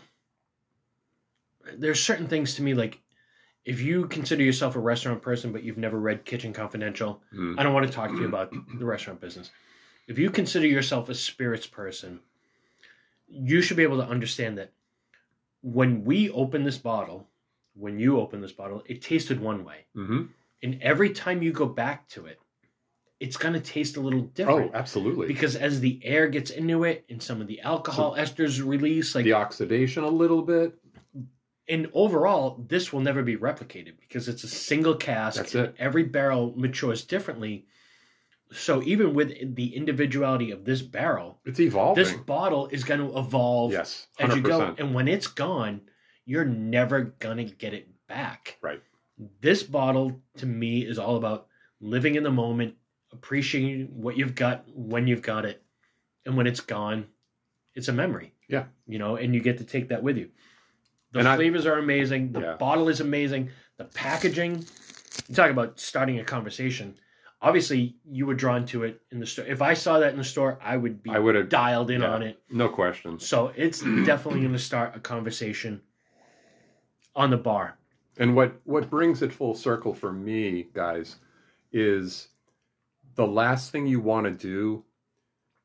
there's certain things to me like if you consider yourself a restaurant person but you've never read kitchen confidential Mm. I don't want to talk to you about the restaurant business. If you consider yourself a spirits person, you should be able to understand that when we open this bottle, when you open this bottle, it tasted one way. hmm And every time you go back to it, it's going to taste a little different. Oh, absolutely. because as the air gets into it and some of the alcohol esters release, like the oxidation a little bit. And overall, this will never be replicated because it's a single cask. That's and it. Every barrel matures differently. So even with the individuality of this barrel, It's evolving. this bottle is going to evolve yes, as you go. And when it's gone, you're never going to get it back. Right. This bottle to me is all about living in the moment, appreciating what you've got when you've got it. And when it's gone, it's a memory. Yeah. You know, and you get to take that with you. The And I- flavors are amazing. The Yeah. bottle is amazing. The packaging. You talk about starting a conversation. Obviously, you were drawn to it in the store. If I saw that in the store, I would be I would have dialed in yeah. on it. no question. So it's definitely going to start a conversation on the bar. And what what brings it full circle for me, guys, is the last thing you want to do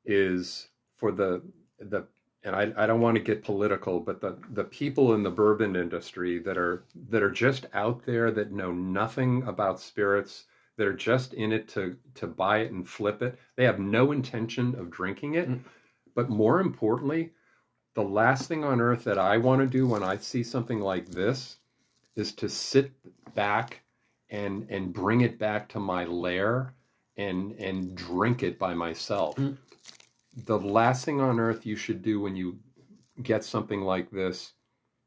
is for the the and I, I don't want to get political, but the the people in the bourbon industry that are that are just out there that know nothing about spirits, that are just in it to to buy it and flip it. They have no intention of drinking it. Mm. But more importantly, the last thing on earth that I want to do when I see something like this is to sit back and and bring it back to my lair and and drink it by myself. Mm. The last thing on earth you should do when you get something like this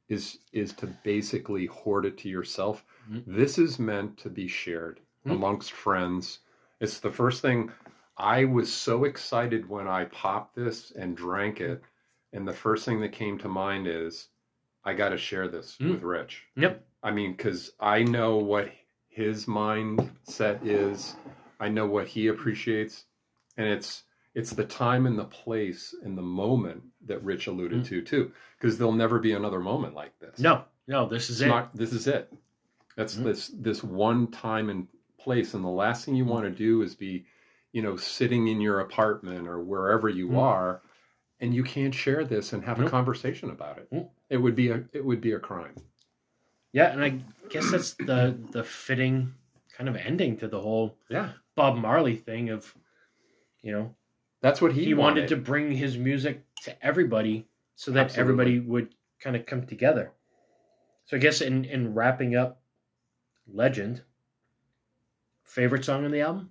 is is to basically hoard it to yourself. Mm. This is meant to be shared Mm. amongst friends. It's the first thing I was so excited when I popped this and drank it and the first thing that came to mind is I got to share this Mm. with Rich. Yep. I mean, because I know what his mindset is. I know what he appreciates, and it's it's the time and the place and the moment that Rich alluded Mm. to too. Because there'll never be another moment like this. No, no, this is it's it. not. This is it. That's Mm. this this one time and place, and the last thing you want to do is be, you know, sitting in your apartment or wherever you Mm. are, and you can't share this and have a conversation about it. Mm. It would be a it would be a crime. yeah, and I guess that's the the fitting kind of ending to the whole Yeah. Bob Marley thing of, you know, That's what he, he, wanted. to bring his music to everybody so that Absolutely. everybody would kind of come together. So I guess in in wrapping up Legend, favorite song on the album?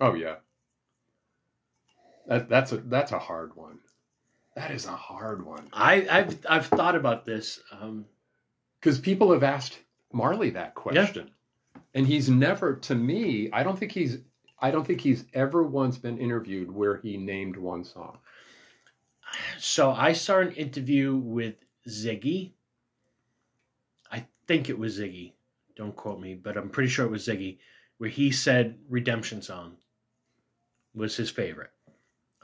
Oh yeah. That, that's a that's a hard one. That is a hard one I I've I've thought about this. Um, because people have asked Marley that question, and he's never. To me, I don't think he's. I don't think he's ever once been interviewed where he named one song. so I saw an interview with Ziggy. I think it was Ziggy. Don't quote me, but I'm pretty sure it was Ziggy, where he said "Redemption Song" was his favorite.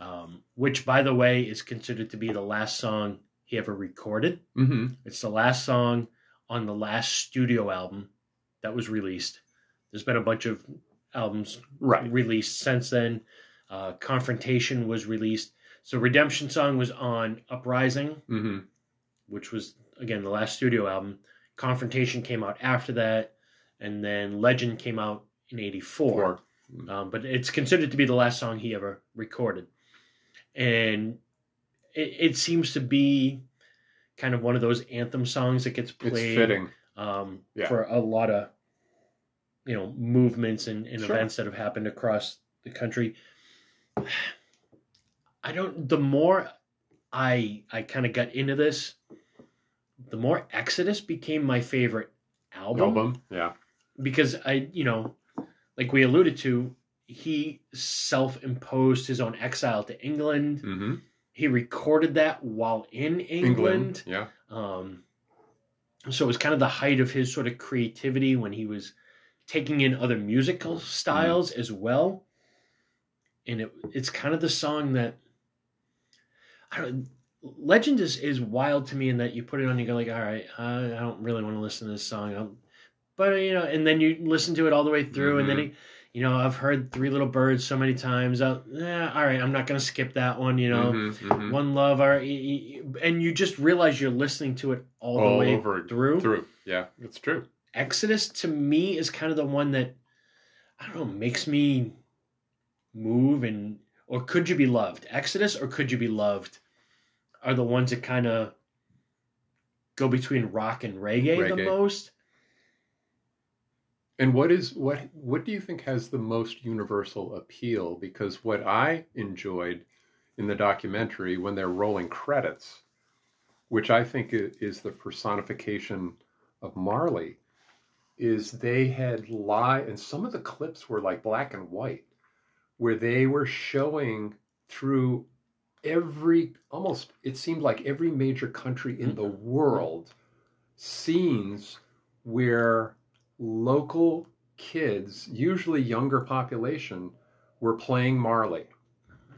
Um, which, by the way, is considered to be the last song he ever recorded. Mm-hmm. It's the last song on the last studio album that was released. There's been a bunch of albums Right. released since then. Uh, Confrontation was released. So Redemption Song was on Uprising, Mm-hmm. which was again the last studio album. Confrontation came out after that, and then Legend came out in '84. Um, but it's considered to be the last song he ever recorded, and it, it seems to be kind of one of those anthem songs that gets played um, Yeah. for a lot of you know movements and, and Sure. events that have happened across the country. I don't. The more I I kind of got into this, the more Exodus became my favorite album, Album. Yeah. because I you know like we alluded to, he self-imposed his own exile to England. Mm-hmm. He recorded that while in England. Yeah. Um, so it was kind of the height of his sort of creativity when he was taking in other musical styles as well. And it, it's kind of the song that I don't. Legend is is wild to me in that you put it on, you go like, all right, I, I don't really want to listen to this song, i but you know, and then you listen to it all the way through, and then Mhm. it, you know, I've heard Three Little Birds so many times. I'll, eh, all right, I'm not gonna skip that one, you know. Mhm, mhm. One Love, or, and you just realize you're listening to it all the way through. Through. Yeah. It's true. Exodus to me is kind of the one that I don't know makes me move and or could you be loved? Exodus or could you be loved are the ones that kind of go between rock and reggae, the most. And what is what what do you think has the most universal appeal? Because what I enjoyed in the documentary when they're rolling credits, which I think is the personification of Marley, is they had live and some of the clips were like black and white, where they were showing through every almost it seemed like every major country in the mm-hmm. world scenes where local kids, usually younger population, were playing Marley,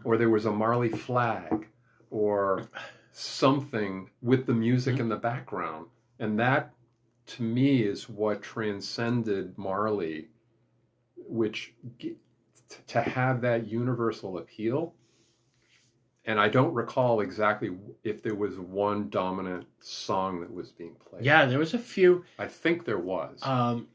or there was a Marley flag, or something with the music in mm-hmm. the background. And that, to me, is what transcended Marley, which to have that universal appeal. And I don't recall exactly if there was one dominant song that was being played. Yeah, there was a few. I think there was. Um,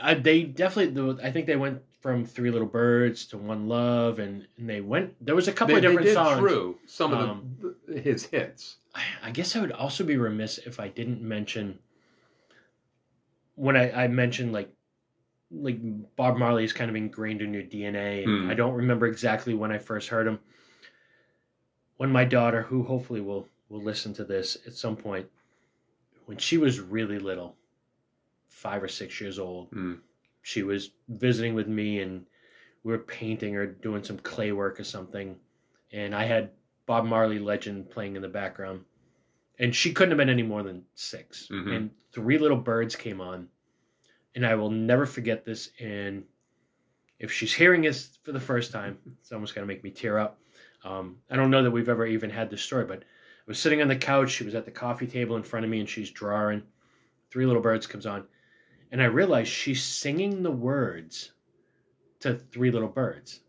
I, they definitely. I think they went from Three Little Birds to One Love, and, and they went. There was a couple they, of different they did songs. through some of Um, the, his hits. I, I guess I would also be remiss if I didn't mention when I, I mentioned like like Bob Marley is kind of ingrained in your DNA, and Hmm. I don't remember exactly when I first heard him. When my daughter, who hopefully will will listen to this at some point, when she was really little, five or six years old, Hmm. she was visiting with me, and we were painting or doing some clay work or something, and I had Bob Marley Legend playing in the background. And she couldn't have been any more than 6 Mhm. And Three Little Birds came on. And I will never forget this. And if she's hearing this for the first time, it's almost going to make me tear up. Um, I don't know that we've ever even had this story, but I was sitting on the couch. She was at the coffee table in front of me and she's drawing. Three Little Birds comes on. And I realized she's singing the words to Three Little Birds.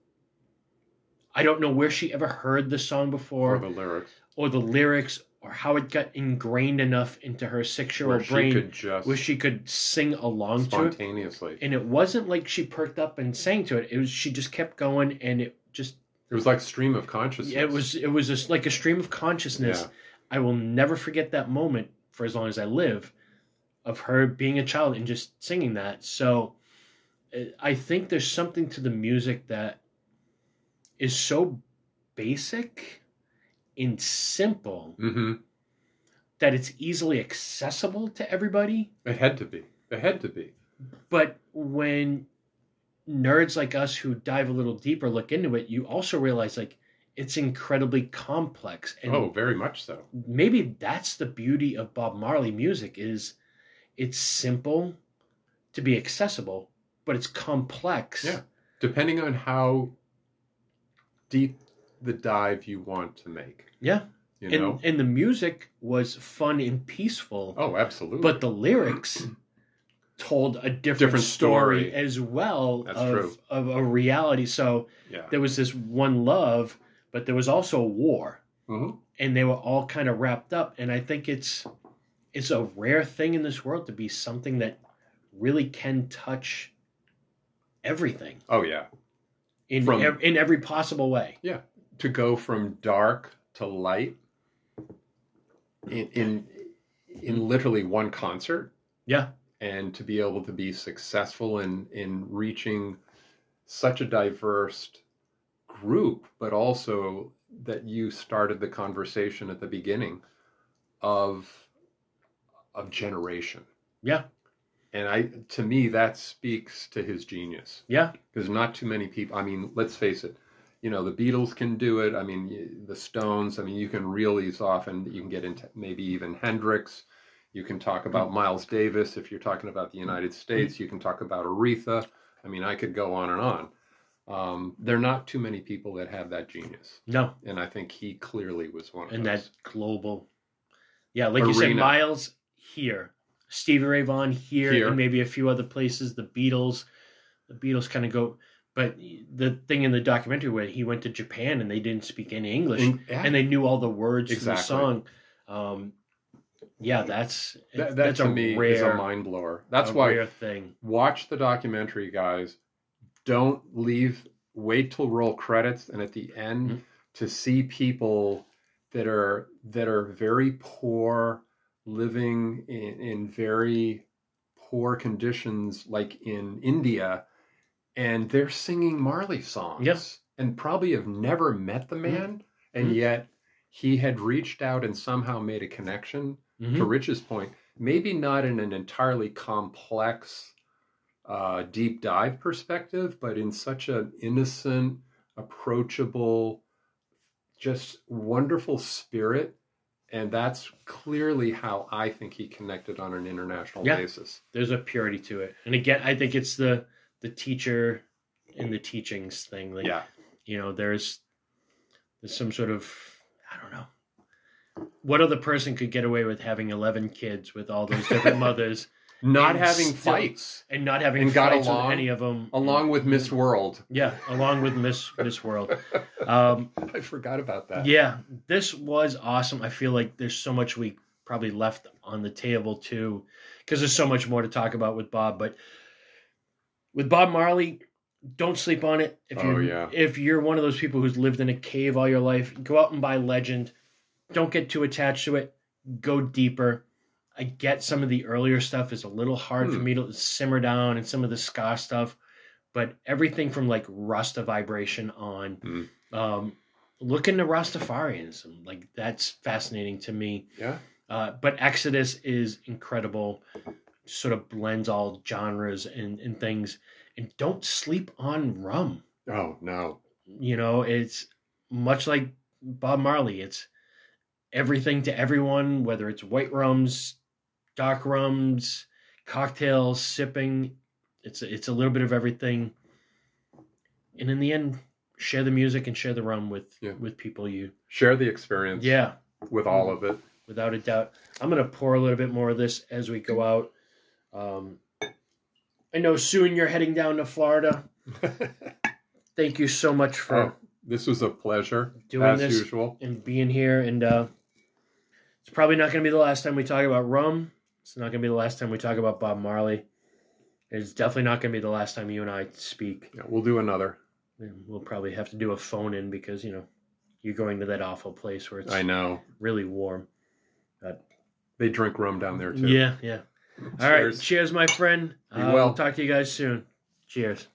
I don't know where she ever heard the song before or the lyrics. or the lyrics or how it got ingrained enough into her six year Where old she brain could just where she could sing along to it. spontaneously. And it wasn't like she perked up and sang to it. It was she just kept going and it just It was like stream of consciousness. it was it was just like a stream of consciousness. Yeah. I will never forget that moment for as long as I live of her being a child and just singing that. So I think there's something to the music that is so basic and simple hmm that it's easily accessible to everybody. It had to be. It had to be. But when nerds like us who dive a little deeper look into it, you also realize like it's incredibly complex. And oh, very much so. maybe that's the beauty of Bob Marley music is it's simple to be accessible, but it's complex. Yeah. Depending on how deep the dive you want to make. Yeah. You and know? and the music was fun and peaceful. oh, absolutely. but the lyrics told a different, Different story, story. as well That's of, true. of a reality. So yeah. there was this one love, but there was also a war, hmm and they were all kind of wrapped up. And I think it's it's a rare thing in this world to be something that really can touch everything Oh, yeah. in From- ev- in every possible way. To go from dark to light in in, in literally one concert. Yeah. and to be able to be successful in in reaching such a diverse group but also that you started the conversation at the beginning of of generation Yeah. and i to me that speaks to his genius Yeah. because not too many people i mean let's face it you know the beatles can do it. I mean the stones i mean you can reel these off and you can get into maybe even hendrix. You can talk about miles davis. If you're talking about the united states you can talk about aretha. I mean i could go on and on. Um, there are not too many people that have that genius. No. and i think he clearly was one of and those. that global yeah like you said miles here stevie ray vaughan here, Here. and maybe a few other places the beatles. The beatles kind of go but the thing in the documentary where he went to japan and they didn't speak any english And- yeah, and they knew all the words Exactly. to the song um yeah that's that, that that's to a me rare is a mind blower that's a why rare thing watch the documentary guys don't leave wait till roll credits and at the end Mhm. to see people that are that are very poor living in, in very poor conditions like in India and they're singing Marley songs Yeah. and probably have never met the Mhm. man and Mhm. yet he had reached out and somehow made a connection to Mhm. Rich's point, maybe not in an entirely complex, uh, deep dive perspective, but in such an innocent, approachable, just wonderful spirit. And that's clearly how I think he connected on an international Yeah. basis. There's a purity to it, and again, I think it's the the teacher in the teachings thing. Like, Yeah. you know, there's there's some sort of I don't know. What other person could get away with having eleven kids with all those different mothers Not And having still- fights, and not having And got along- any of them? along with Miss World. yeah, along with Miss Miss World. Um, I forgot about that. Yeah, this was awesome. I feel like there's so much we probably left on the table too, because there's so much more to talk about with Bob. But with Bob Marley, don't sleep on it. If you Oh, yeah. if you're one of those people who's lived in a cave all your life, go out and buy Legend. Don't get too attached to it. Go deeper. I get some of the earlier stuff is a little hard for Hmm. me to simmer down, and some of the ska stuff, but everything from like Rasta vibration on Hmm. um, look into Rastafarianism. Like that's fascinating to me. Yeah. Uh, but Exodus is incredible. Sort of blends all genres and, and things. And don't sleep on rum. Oh, no. You know, it's much like Bob Marley. It's everything to everyone, whether it's white rums, dark rums, cocktails, sipping. It's it's a little bit of everything. And in the end, share the music and share the rum with Yeah. with people you Share the experience yeah with all of it. without a doubt i'm gonna pour a little bit more of this as we go out um i know soon you're heading down to florida thank you so much for oh, this was a pleasure, Doing as this- usual. and being here and uh it's probably not gonna be the last time we talk about rum it's not gonna be the last time we talk about bob marley it's definitely not gonna be the last time you and i speak Yeah, we'll do another. And we'll probably have to do a phone in because you know you're going to that awful place where it's I know. really warm They drink rum down there too. Yeah, yeah. All right. Cheers. Cheers, my friend. Be Uh, well. We'll talk to you guys soon. Cheers.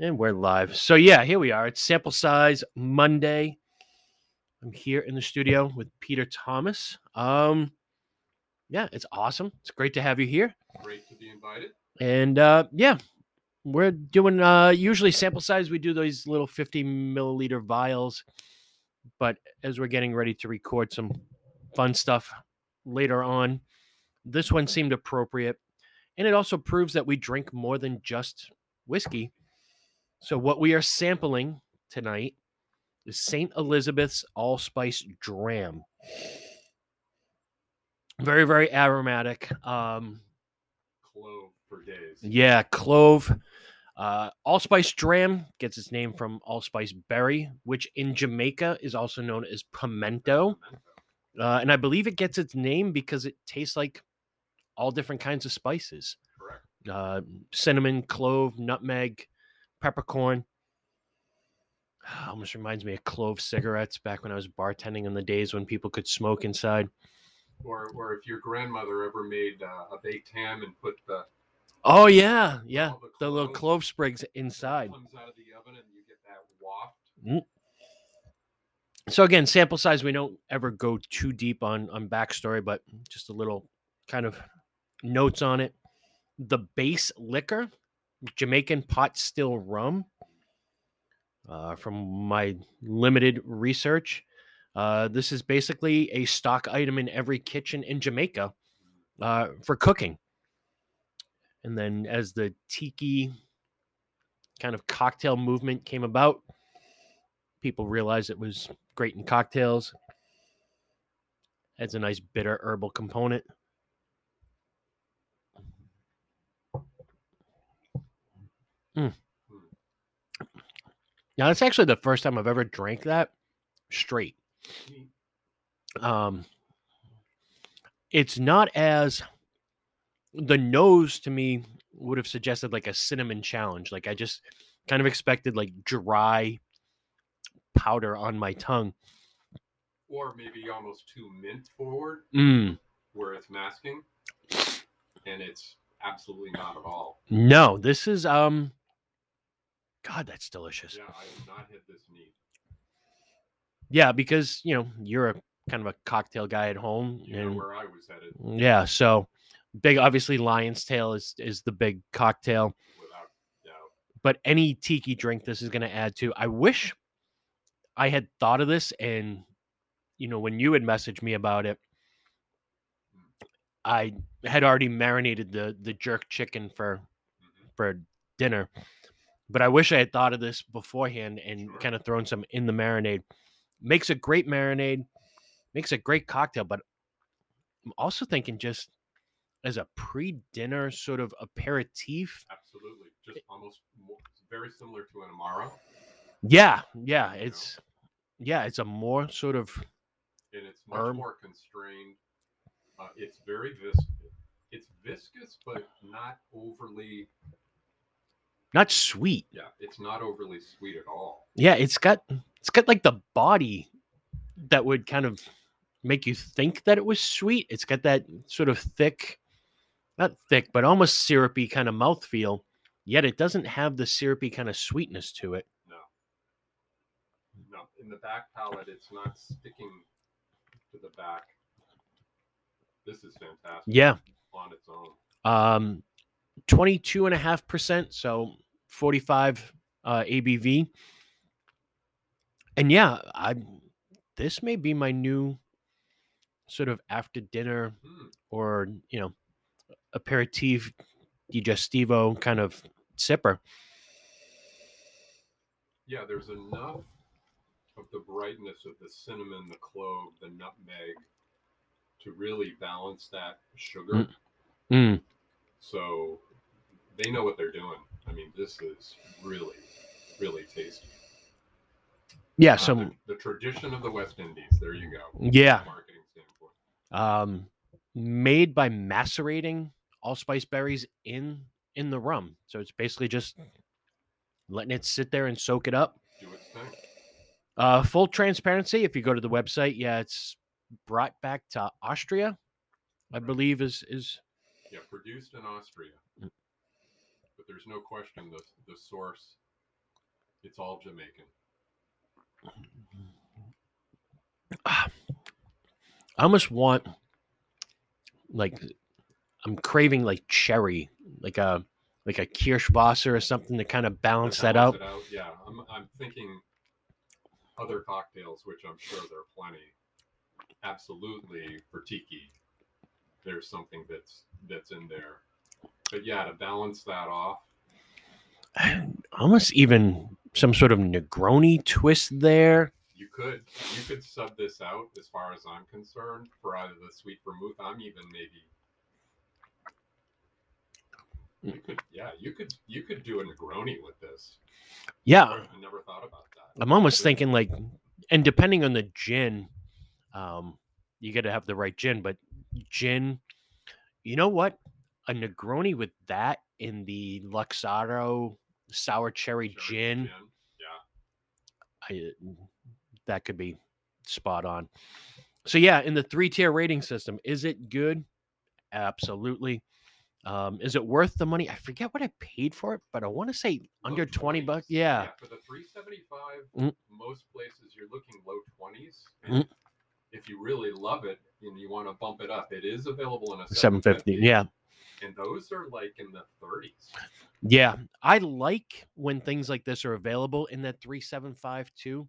And we're live. So, yeah, here we are. It's sample size Monday. I'm here in the studio with Peter Thomas. Um, yeah, it's awesome. It's great to have you here. Great to be invited. And uh, yeah, we're doing uh, usually sample size. We do these little 50 milliliter vials, but as we're getting ready to record some fun stuff later on, this one seemed appropriate. And it also proves that we drink more than just whiskey. So, what we are sampling tonight is St. Elizabeth's Allspice Dram. Very, very aromatic. Um, Clove for days. yeah, clove. Uh, allspice dram gets its name from allspice berry, which in Jamaica is also known as pimento. Uh, and I believe it gets its name because it tastes like all different kinds of spices uh, cinnamon, clove, nutmeg, peppercorn. Almost reminds me of clove cigarettes back when I was bartending in the days when people could smoke inside. Or, or if your grandmother ever made uh, a baked ham and put the Oh, yeah. Yeah. The The little clove sprigs inside. comes out of the oven and you get that waft. so again sample size we don't ever go too deep on on backstory but just a little kind of notes on it the base liquor jamaican pot still rum uh, from my limited research uh, this is basically a stock item in every kitchen in jamaica uh, for cooking and then as the tiki kind of cocktail movement came about people realized it was great in cocktails. Adds a nice bitter herbal component. Mm. Now that's actually the first time I've ever drank that straight. Um, it's not as the nose to me would have suggested like a cinnamon challenge. Like I just kind of expected like dry powder on my tongue. Or maybe almost too mint forward, Mm, where it's masking, and it's absolutely not at all. no, this is um. God, that's delicious. Yeah, I have not hit this neat. Yeah, because you know you're a kind of a cocktail guy at home, You and where I was headed, yeah, so big. Obviously, Lion's Tail is is the big cocktail, but any tiki drink this is going to add to. I wish I had thought of this, and you know when you had messaged me about it, I had already marinated the the jerk chicken for Mhm. for dinner. But I wish I had thought of this beforehand and Sure. kind of thrown some in the marinade. Makes a great marinade, makes a great cocktail, but I'm also thinking just as a pre-dinner sort of aperitif. Absolutely, just almost more, very similar to an amaro, Yeah, yeah, You know? it's yeah, it's a more sort of and it's much Herb. more constrained. Uh, it's very viscous. It's viscous, but not overly. not sweet. Yeah, it's not overly sweet at all. Yeah, it's got it's got like the body that would kind of make you think that it was sweet. It's got that sort of thick, not thick, but almost syrupy kind of mouthfeel. Yet it doesn't have the syrupy kind of sweetness to it. No. No, in the back palate, it's not sticking to the back. This is fantastic. Yeah. On its own. Um 22 and a half percent, so 45 uh ABV. And yeah, I this may be my new sort of after dinner Hmm. or you know aperitif digestivo kind of sipper Yeah, there's enough of the brightness of the cinnamon, the clove, the nutmeg to really balance that sugar. Mm. So they know what they're doing. I mean, this is really, really tasty. yeah Uh, some the, the tradition of the West Indies. There you go. yeah Marketing standpoint. um made by macerating allspice berries in in the rum so it's basically just letting it sit there and soak it up Do its thing. uh full transparency if you go to the website yeah it's brought back to austria i believe is is Yeah, produced in Austria. Mm. But there's no question the the source. It's all Jamaican. I almost want like I'm craving like cherry, like a like a Kirschwasser or something to kind of balance that balance out. Yeah, I'm I'm thinking other cocktails, which I'm sure there are plenty. Absolutely for tiki, there's something that's that's in there. But yeah, to balance that off, Almost even some sort of Negroni twist there. you could you could sub this out as far as I'm concerned for either the sweet vermouth. I'm even maybe you could yeah you could you could do a Negroni with this. Yeah, I never thought about that. I'm almost thinking like, and depending on the gin, um, you got to have the right gin. But gin, you know what? A Negroni with that in the Luxardo sour cherry Cherry gin. Yeah. I, that could be spot on. So yeah, in the three tier rating system, is it good? Absolutely. Um, is it worth the money? I forget what I paid for it, but I want to say Low under twenty bucks. Yeah. For the 375, Mm. most places you're looking low 20s. Mm. If you really love it and you want to bump it up, it is available in a Seven fifty. Yeah. And those are like in the 30s. Yeah. I like when things like this are available in that three seven five two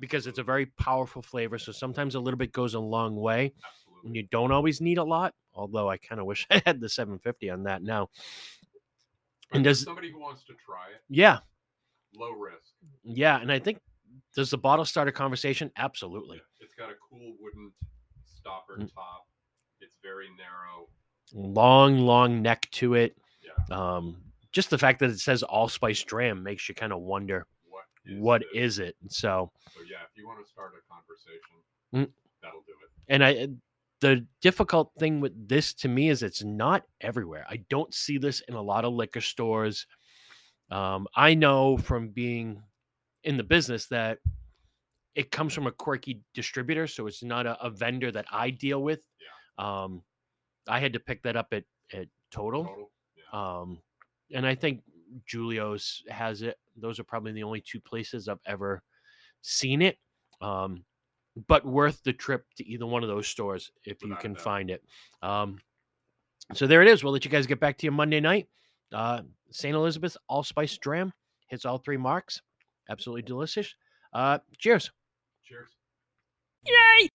because it's a very powerful flavor. So sometimes a little bit goes a long way. Absolutely. You don't always need a lot. Although I kind of wish I had the 750 on that now. But and does- somebody who wants to try it, Yeah. low risk. Yeah. And I think does the bottle start a conversation? Absolutely. It's got a cool wooden stopper Mm. top. It's very narrow. Long, long neck to it. Yeah. Um, just the fact that it says allspice dram makes you kind of wonder What is what this? is it. So, So yeah, if you want to start a conversation, Mm. that'll do it. and I, the difficult thing with this to me is it's not everywhere. I don't see this in a lot of liquor stores. Um, I know from being in the business that it comes from a quirky distributor, so it's not a, a vendor that I deal with. Yeah. Um, I had to pick that up at at Total. Total. Yeah. Um, and I think Julio's has it. Those are probably the only two places I've ever seen it. Um, but worth the trip to either one of those stores if you Without a can find it. Um, so there it is. We'll let you guys get back to your Monday night. Uh, St. Elizabeth Allspice Dram hits all three marks. Absolutely delicious. Uh, cheers. Cheers. Yay!